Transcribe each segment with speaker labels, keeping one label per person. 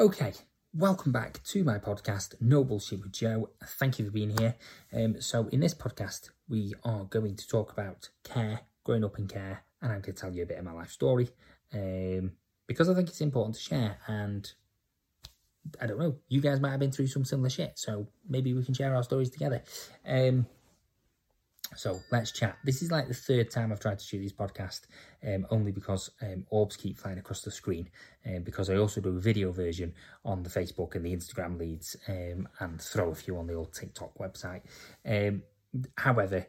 Speaker 1: Okay, welcome back to my podcast, No Bullshit with Joe. Thank you for being here. Um, so, in this podcast, we are going to talk about care, growing up in care, and I'm going to tell you a bit of my life story um, because I think it's important to share. And I don't know, you guys might have been through some similar shit, so maybe we can share our stories together. Um, so let's chat. This is like the third time I've tried to shoot this podcast, um, only because um, orbs keep flying across the screen. Um, because I also do a video version on the Facebook and the Instagram reels, um, and throw a few on the old TikTok website. Um, however,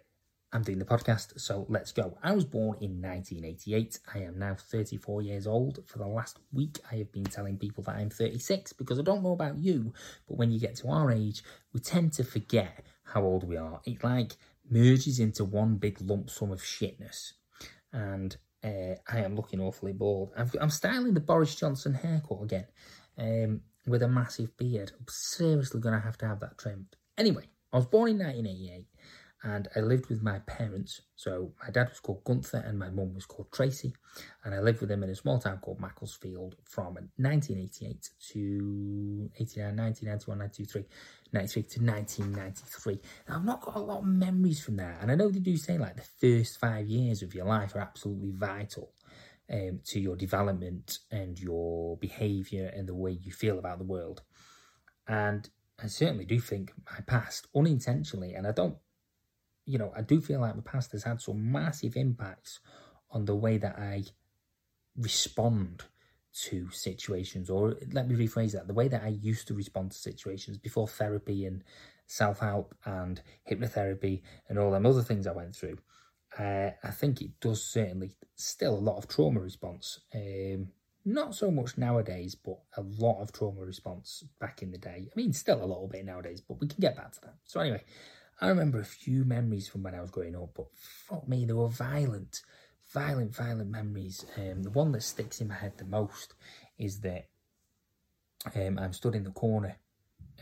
Speaker 1: I'm doing the podcast, so let's go. I was born in 1988. I am now 34 years old. For the last week, I have been telling people that I'm 36 because I don't know about you, but when you get to our age, we tend to forget how old we are. It's like merges into one big lump sum of shitness. And uh, I am looking awfully bald. i am styling the Boris Johnson haircut again um, with a massive beard. I'm seriously going to have to have that trimmed. Anyway, I was born in 1988 and I lived with my parents. So my dad was called Gunther and my mum was called Tracy, and I lived with them in a small town called Macclesfield from 1988 to 89, 90, 91, 93, 93 to 1993. Now, I've not got a lot of memories from there, and I know they do say like the first five years of your life are absolutely vital. Um, to your development and your behaviour and the way you feel about the world. And I certainly do think my past, unintentionally, and I don't you know, I do feel like the past has had some massive impacts on the way that I respond to situations, or let me rephrase that the way that I used to respond to situations before therapy and self help and hypnotherapy and all them other things I went through. Uh, I think it does certainly still a lot of trauma response. Um, not so much nowadays, but a lot of trauma response back in the day. I mean, still a little bit nowadays, but we can get back to that. So, anyway, I remember a few memories from when I was growing up, but fuck me, they were violent, violent, violent memories. Um, the one that sticks in my head the most is that um, I'm stood in the corner.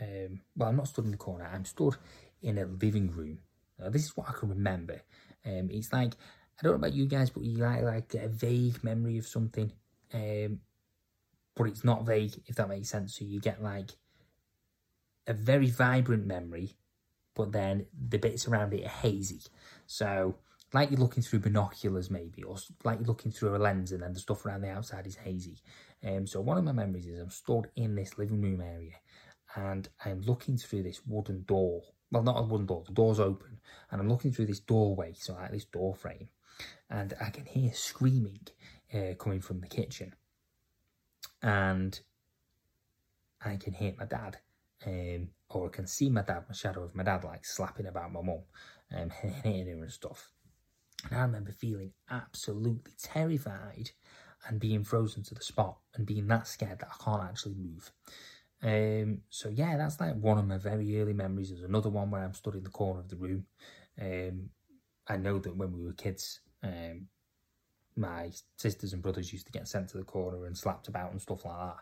Speaker 1: Um, well, I'm not stood in the corner. I'm stood in a living room. Now, this is what I can remember. Um, it's like I don't know about you guys, but you like like a vague memory of something, um, but it's not vague if that makes sense. So you get like a very vibrant memory but then the bits around it are hazy. So, like you're looking through binoculars, maybe, or like you're looking through a lens, and then the stuff around the outside is hazy. Um, so, one of my memories is I'm stood in this living room area and I'm looking through this wooden door. Well, not a wooden door, the door's open, and I'm looking through this doorway, so like this door frame, and I can hear screaming uh, coming from the kitchen. And I can hear my dad um, or I can see my dad, my shadow of my dad, like slapping about my mum um, and hitting her and stuff. And I remember feeling absolutely terrified and being frozen to the spot and being that scared that I can't actually move. Um, so yeah, that's like one of my very early memories. There's another one where I'm stood in the corner of the room. Um, I know that when we were kids, um, my sisters and brothers used to get sent to the corner and slapped about and stuff like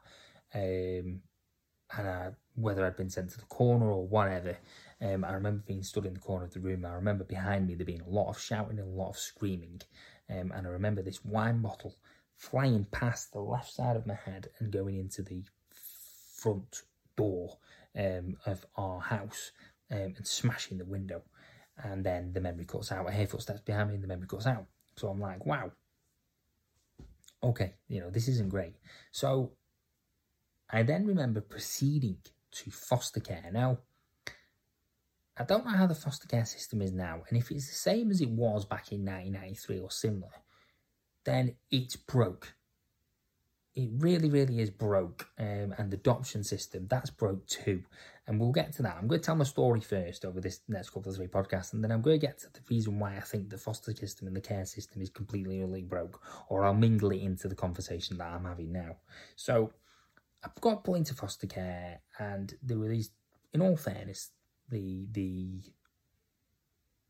Speaker 1: that. Um, and I, whether I'd been sent to the corner or whatever, um, I remember being stood in the corner of the room. I remember behind me there being a lot of shouting and a lot of screaming, um, and I remember this wine bottle flying past the left side of my head and going into the front door um, of our house um, and smashing the window. And then the memory cuts out. I hear footsteps behind me, and the memory cuts out. So I'm like, wow. Okay, you know, this isn't great. So I then remember proceeding to foster care. Now, I don't know how the foster care system is now, and if it's the same as it was back in 1993 or similar, then it's broke. It really, really is broke. Um, and the adoption system, that's broke too. And we'll get to that. I'm going to tell my story first over this next couple of three podcasts, and then I'm going to get to the reason why I think the foster system and the care system is completely, really broke, or I'll mingle it into the conversation that I'm having now. So, I got put into foster care, and there were these. In all fairness, the the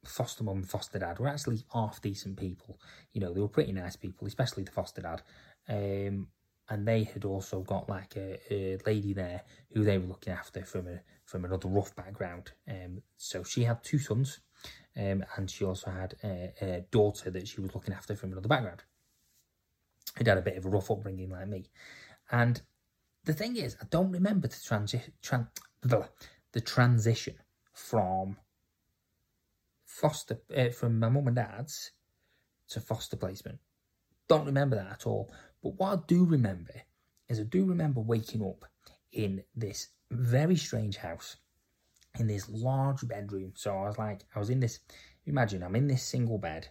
Speaker 1: foster mum and foster dad were actually half decent people. You know, they were pretty nice people, especially the foster dad. Um, and they had also got like a, a, lady there who they were looking after from a from another rough background. Um, so she had two sons, um, and she also had a, a daughter that she was looking after from another background. Who'd had a bit of a rough upbringing like me, and the thing is, I don't remember the transi- tran- the transition from foster uh, from my mum and dad's to foster placement. Don't remember that at all. But what I do remember is I do remember waking up in this very strange house in this large bedroom. So I was like, I was in this. Imagine I'm in this single bed.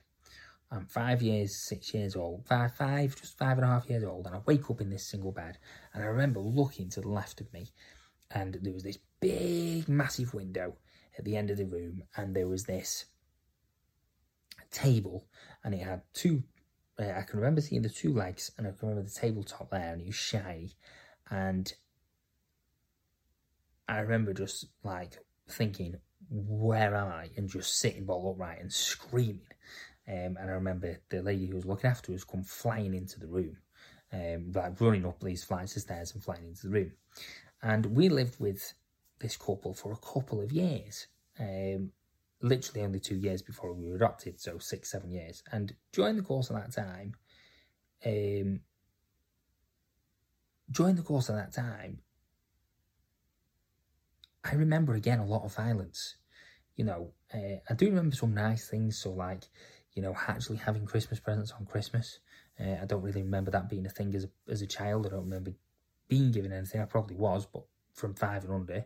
Speaker 1: I'm five years, six years old, five, five, just five and a half years old, and I wake up in this single bed. And I remember looking to the left of me, and there was this big, massive window at the end of the room, and there was this table, and it had two. Uh, I can remember seeing the two legs, and I can remember the tabletop there, and it was shiny, and I remember just like thinking, "Where am I?" and just sitting bolt upright and screaming. Um, and I remember the lady who was looking after us come flying into the room, um, like running up these flights of stairs and flying into the room. And we lived with this couple for a couple of years. Um, literally only two years before we were adopted, so six, seven years. And during the course of that time, um, during the course of that time, I remember again a lot of violence. You know, uh, I do remember some nice things. So, like, you know, actually having Christmas presents on Christmas. Uh, I don't really remember that being a thing as a, as a child. I don't remember being given anything. I probably was, but from five and under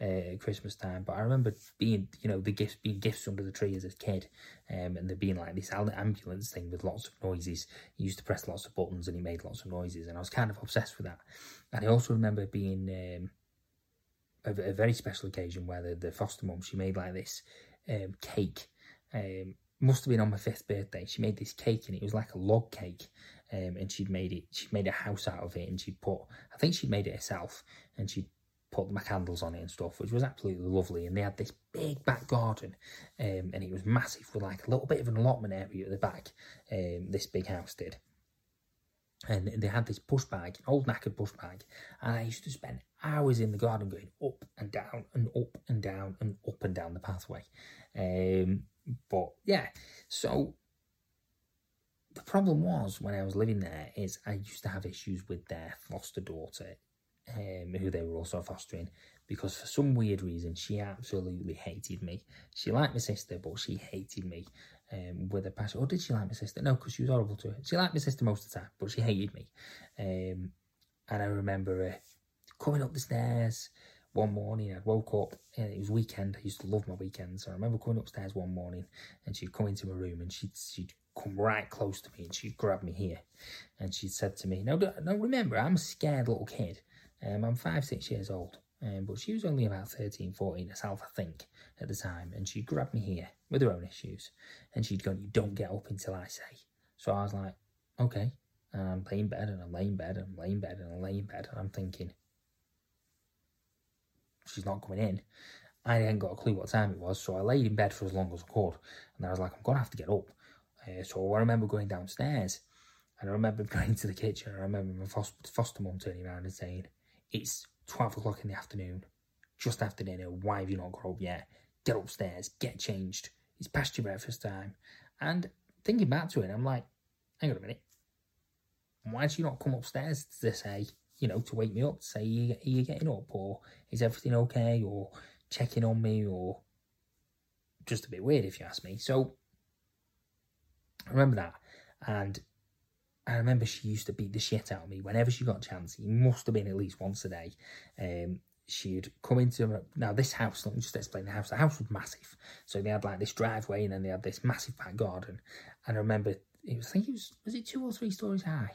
Speaker 1: uh, Christmas time. But I remember being, you know, the gifts being gifts under the tree as a kid, um, and there being like this ambulance thing with lots of noises. He used to press lots of buttons and he made lots of noises, and I was kind of obsessed with that. And I also remember being um, a, a, very special occasion where the, the foster mum she made like this um, cake. Um, must have been on my fifth birthday. She made this cake and it was like a log cake. Um, and she'd made it. She'd made a house out of it, and she'd put. I think she'd made it herself, and she'd put my candles on it and stuff, which was absolutely lovely. And they had this big back garden, um, and it was massive with like a little bit of an allotment area at the back. Um, this big house did, and they had this push bag, an old knackered push bag, and I used to spend hours in the garden going up and down and up and down and up and down the pathway. But yeah, so the problem was when I was living there is I used to have issues with their foster daughter um, who they were also fostering, because for some weird reason she absolutely hated me. She liked my sister, but she hated me um, with a passion. Or did she like my sister? No, because she was horrible to her. She liked my sister most of the time, but she hated me. Um, and I remember uh, coming up the stairs one morning. I woke up and it was weekend. I used to love my weekends. So I remember coming upstairs one morning and she'd come into my room and she'd, she'd come right close to me and she'd grab me here and she'd said to me, "No, no, remember, I'm a scared little kid." Um, I'm five, six years old, um, but she was only about 13, 14 herself, I think, at the time. And she grabbed me here with her own issues. And she'd gone, You don't get up until I say. So I was like, Okay. And I'm laying bed and I'm laying bed and I'm laying bed and I'm laying bed. And I'm thinking, She's not coming in. I hadn't got a clue what time it was. So I laid in bed for as long as I could. And I was like, I'm going to have to get up. Uh, so I remember going downstairs. And I remember going to the kitchen. and I remember my foster, mum turning around and saying, it's 12 o'clock in the afternoon, just after dinner. Why have you not got up yet? Get upstairs, get changed. It's past your breakfast time. And thinking back to it, I'm like, hang on a minute. Why did you not come upstairs to say, you know, to wake me up, say, are you, are you getting up? Or is everything okay? Or checking on me? Or just a bit weird, if you ask me. So, I remember that. And I remember she used to beat the shit out of me whenever she got a chance. It must have been at least once a day. Um, she'd come into now this house. Let me just explain the house. The house was massive, so they had like this driveway, and then they had this massive back garden. And I remember it was. I think it was. Was it two or three stories high?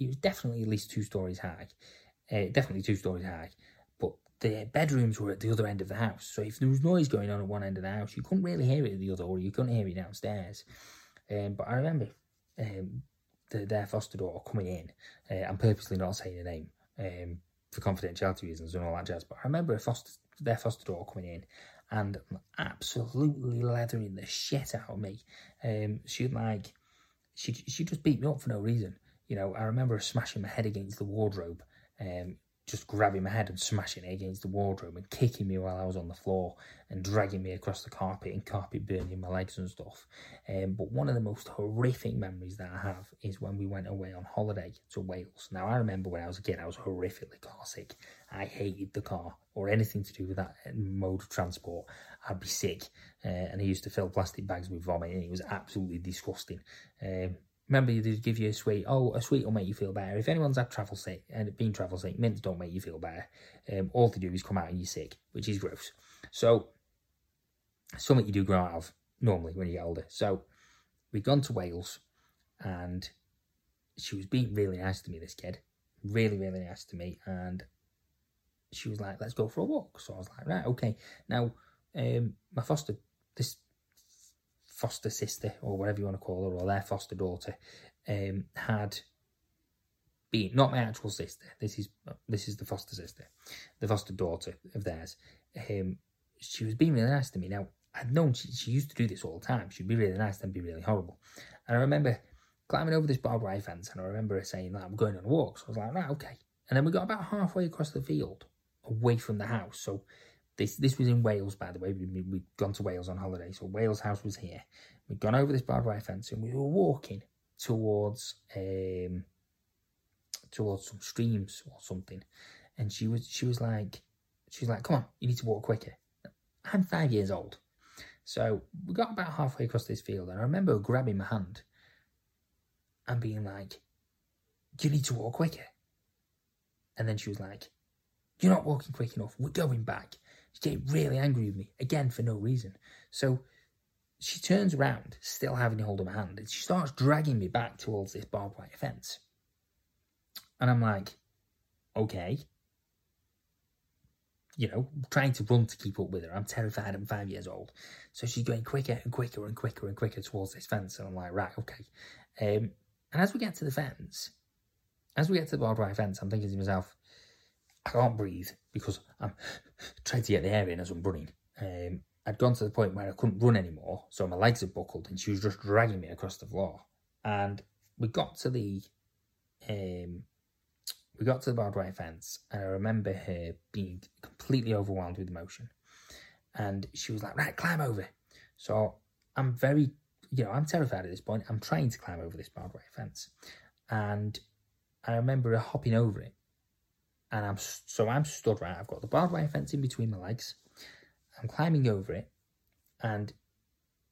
Speaker 1: It was definitely at least two stories high. Uh, definitely two stories high. But the bedrooms were at the other end of the house, so if there was noise going on at one end of the house, you couldn't really hear it at the other, or you couldn't hear it downstairs. Um, but I remember um, the, their foster daughter coming in. Uh, I'm purposely not saying her name um, for confidentiality reasons and all that jazz. But I remember foster, their foster daughter coming in and absolutely leathering the shit out of me. Um, she'd like, she she just beat me up for no reason. You know, I remember smashing my head against the wardrobe, um, just grabbing my head and smashing it against the wardrobe and kicking me while I was on the floor and dragging me across the carpet and carpet burning my legs and stuff. Um, but one of the most horrific memories that I have is when we went away on holiday to Wales. Now, I remember when I was a kid, I was horrifically car sick. I hated the car or anything to do with that mode of transport. I'd be sick. Uh, and I used to fill plastic bags with vomit and it was absolutely disgusting. Um, remember they give you a sweet. Oh, a sweet will make you feel better. If anyone's had travel sick and been travel sick, mints don't make you feel better. Um, all they do is come out and you're sick, which is gross. So something you do grow out of normally when you get older. So we'd gone to Wales and she was being really nice to me, this kid. Really, really nice to me. And she was like, let's go for a walk. So I was like, right, okay. Now, um, my foster, this foster sister or whatever you want to call her or their foster daughter um, had been not my actual sister. This is this is the foster sister, the foster daughter of theirs. Um, she was being really nice to me. Now I'd known she, she used to do this all the time. She'd be really nice, then be really horrible. And I remember climbing over this barbed wire fence, and I remember her saying that I'm going on a walk. So I was like, right, okay. And then we got about halfway across the field, away from the house. So this this was in Wales, by the way. We, we'd gone to Wales on holiday, so Wales House was here. We'd gone over this barbed wire fence, and we were walking towards um towards some streams or something. And she was she was like she was like, "Come on, you need to walk quicker." I'm five years old, so we got about halfway across this field, and I remember grabbing my hand and being like, "You need to walk quicker." And then she was like, "You're not walking quick enough. We're going back." She's getting really angry with me, again for no reason. So she turns around, still having hold of my hand, and she starts dragging me back towards this barbed wire fence. And I'm like, okay. You know, trying to run to keep up with her. I'm terrified, I'm five years old. So she's going quicker and quicker and quicker and quicker towards this fence. And I'm like, right, okay. Um, and as we get to the fence, as we get to the barbed wire fence, I'm thinking to myself, I can't breathe because I'm trying to get the air in as I'm running. Um, I'd gone to the point where I couldn't run anymore, so my legs had buckled, and she was just dragging me across the floor. And we got to the, um, we got to the barbed wire fence, and I remember her being completely overwhelmed with emotion. And she was like, "Right, climb over." So I'm very, you know, I'm terrified at this point. I'm trying to climb over this barbed wire fence, and I remember her hopping over it and I'm so I'm stood right. I've got the barbed wire fence in between my legs. I'm climbing over it, and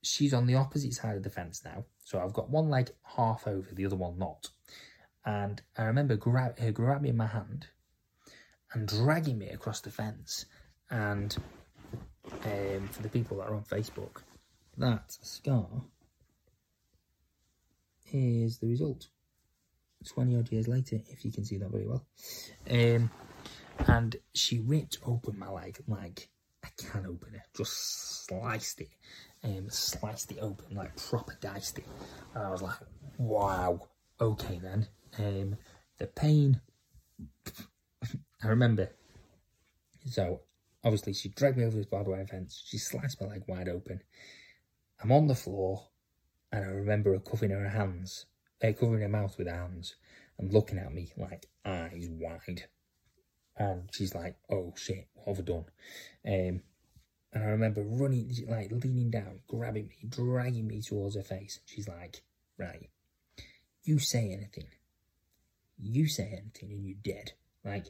Speaker 1: she's on the opposite side of the fence now. So I've got one leg half over, the other one not. And I remember grab, her grabbing my hand and dragging me across the fence. And um, for the people that are on Facebook, that scar is the result. 20 odd years later, if you can see that very well. Um, and she ripped open my leg like a can opener, just sliced it, um, sliced it open, like proper diced it. And I was like, wow, okay then. Um, the pain, I remember. So, obviously, she dragged me over this barbed wire fence, she sliced my leg wide open. I'm on the floor, and I remember her covering her hands uh, covering her mouth with hands and looking at me like eyes wide. And she's like, oh shit, what have I done? Um, and I remember running, like leaning down, grabbing me, dragging me towards her face. She's like, right, you say anything. You say anything and you're dead. Like,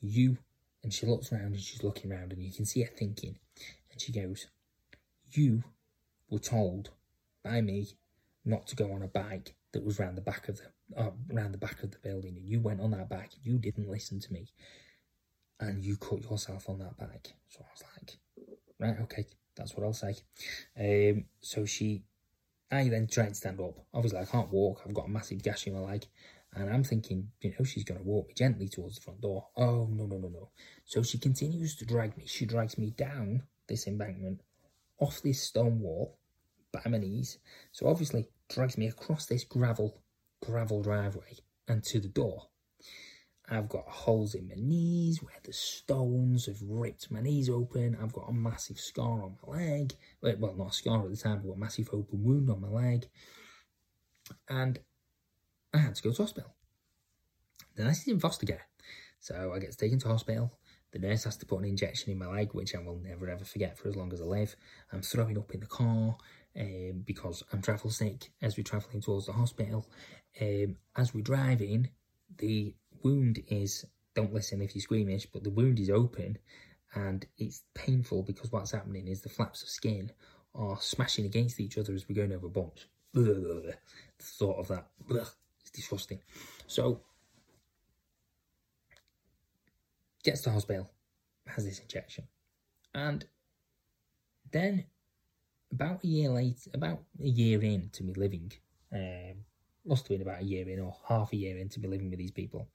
Speaker 1: you, and she looks around and she's looking around and you can see her thinking. And she goes, you were told by me not to go on a bike that was round the back of the uh, round the back of the building, and you went on that bike. You didn't listen to me, and you cut yourself on that bike. So I was like, right, okay, that's what I'll say. Um, so she, I then tried to stand up. Obviously, I can't walk. I've got a massive gash in my leg. And I'm thinking, you know, she's going to walk me gently towards the front door. Oh, no, no, no, no. So she continues to drag me. She drags me down this embankment, off this stone wall, by my knees. So obviously, drags me across this gravel gravel driveway and to the door. I've got holes in my knees where the stones have ripped my knees open. I've got a massive scar on my leg. Well, not a scar at the time, but a massive open wound on my leg. And I had to go to hospital. Now, this is in foster care. So I get taken to hospital. The nurse has to put an injection in my leg, which I will never ever forget for as long as I live. I'm throwing up in the car um, because I'm travel sick as we're travelling towards the hospital. Um, as we're driving, the wound is, don't listen if you're squeamish, but the wound is open and it's painful because what's happening is the flaps of skin are smashing against each other as we're going over bumps. The thought of that, disgusting. So gets to hospital, has this injection. And then about a year late, about a year in to me living, um, must have been about a year in or half a year in to be living with these people.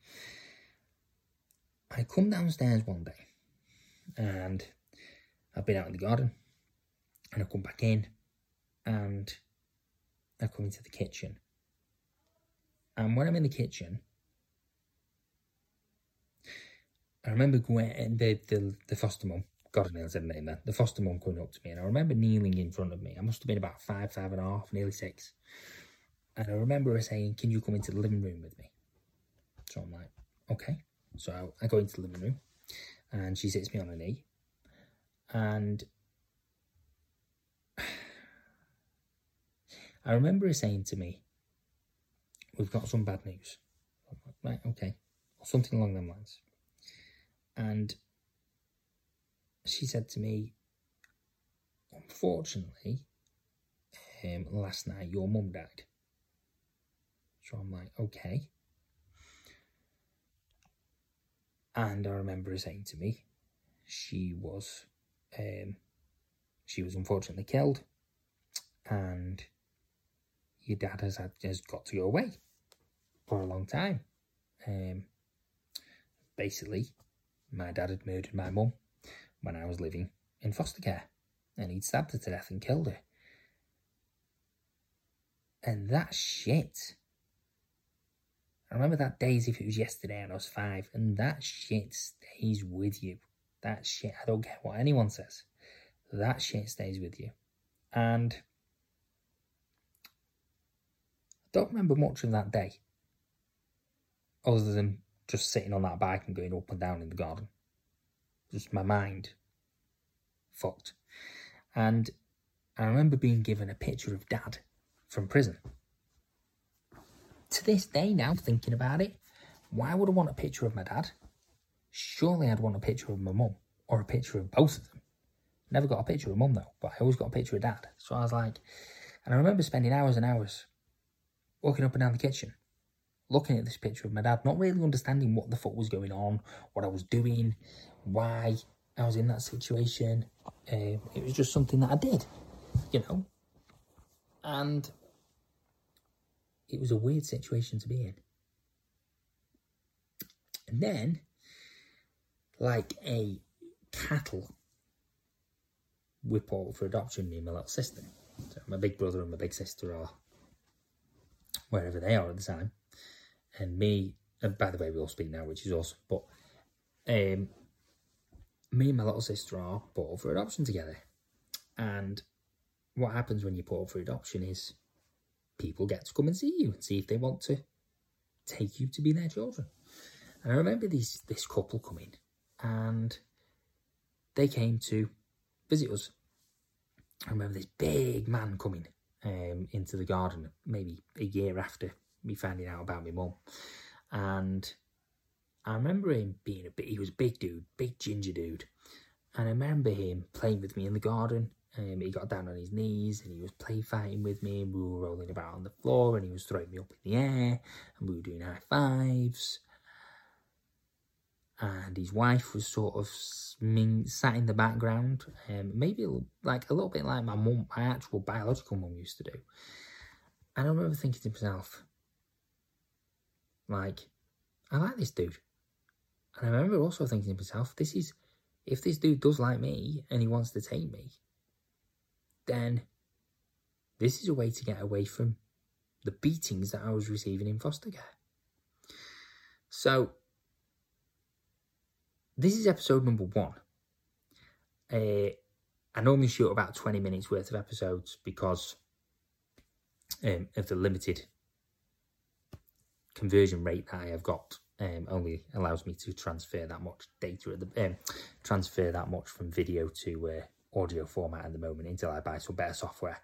Speaker 1: I come downstairs one day and I've been out in the garden and I come back in and I come into the kitchen. And when I'm in the kitchen, I remember going, the, the, the foster mum, God knows her name then, the foster mum coming up to me, and I remember kneeling in front of me. I must have been about five, five and a half, nearly six. And I remember her saying, Can you come into the living room with me? So I'm like, Okay. So I go into the living room, and she sits me on her knee. And I remember her saying to me, We've got some bad news. Like, right, okay. Or something along them lines. And she said to me, Unfortunately, um, last night your mum died. So I'm like, okay. And I remember her saying to me, she was, um, she was unfortunately killed, and your dad has had, has got to go away for a long time. Um, basically, my dad had murdered my mum when I was living in foster care, and he'd stabbed her to death and killed her. And that shit. I remember that day as if it was yesterday and I was five, and that shit stays with you. That shit, I don't care what anyone says. That shit stays with you. And I don't remember much of that day, other than just sitting on that bike and going up and down in the garden. Just my mind fucked. And I remember being given a picture of dad from prison. To this day, now thinking about it, why would I want a picture of my dad? Surely I'd want a picture of my mum or a picture of both of them. Never got a picture of mum though, but I always got a picture of dad. So I was like, and I remember spending hours and hours walking up and down the kitchen, looking at this picture of my dad, not really understanding what the fuck was going on, what I was doing, why I was in that situation. Uh, it was just something that I did, you know. And it was a weird situation to be in. And then, like a cattle, we bought for adoption me and my little sister. So my big brother and my big sister are wherever they are at the time and me, and by the way, we all speak now, which is awesome. But um, me and my little sister are put up for adoption together. And what happens when you put up for adoption is people get to come and see you and see if they want to take you to be their children. And I remember these this couple coming and they came to visit us. I remember this big man coming um, into the garden maybe a year after me finding out about my mum. And I remember him being a bit, he was a big dude, big ginger dude. And I remember him playing with me in the garden. Um, he got down on his knees and he was play fighting with me and we were rolling about on the floor and he was throwing me up in the air and we were doing high fives. And his wife was sort of sat in the background, um, maybe like a little bit like my mum, my actual biological mum used to do. And I remember thinking to myself, like, I like this dude. And I remember also thinking to myself, this is, if this dude does like me and he wants to take me, then this is a way to get away from the beatings that I was receiving in foster care. So, this is episode number one. Uh, I normally shoot about 20 minutes worth of episodes because um, of the limited conversion rate that I have got um, only allows me to transfer that much data at the um, transfer that much from video to uh, audio format at the moment until I buy some better software.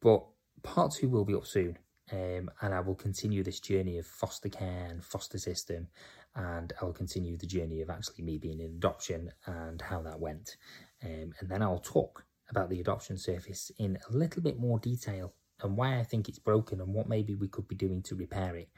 Speaker 1: But part two will be up soon, um, and I will continue this journey of foster care and foster system, and I will continue the journey of actually me being in adoption and how that went, um, and then I'll talk about the adoption service in a little bit more detail and why I think it's broken and what maybe we could be doing to repair it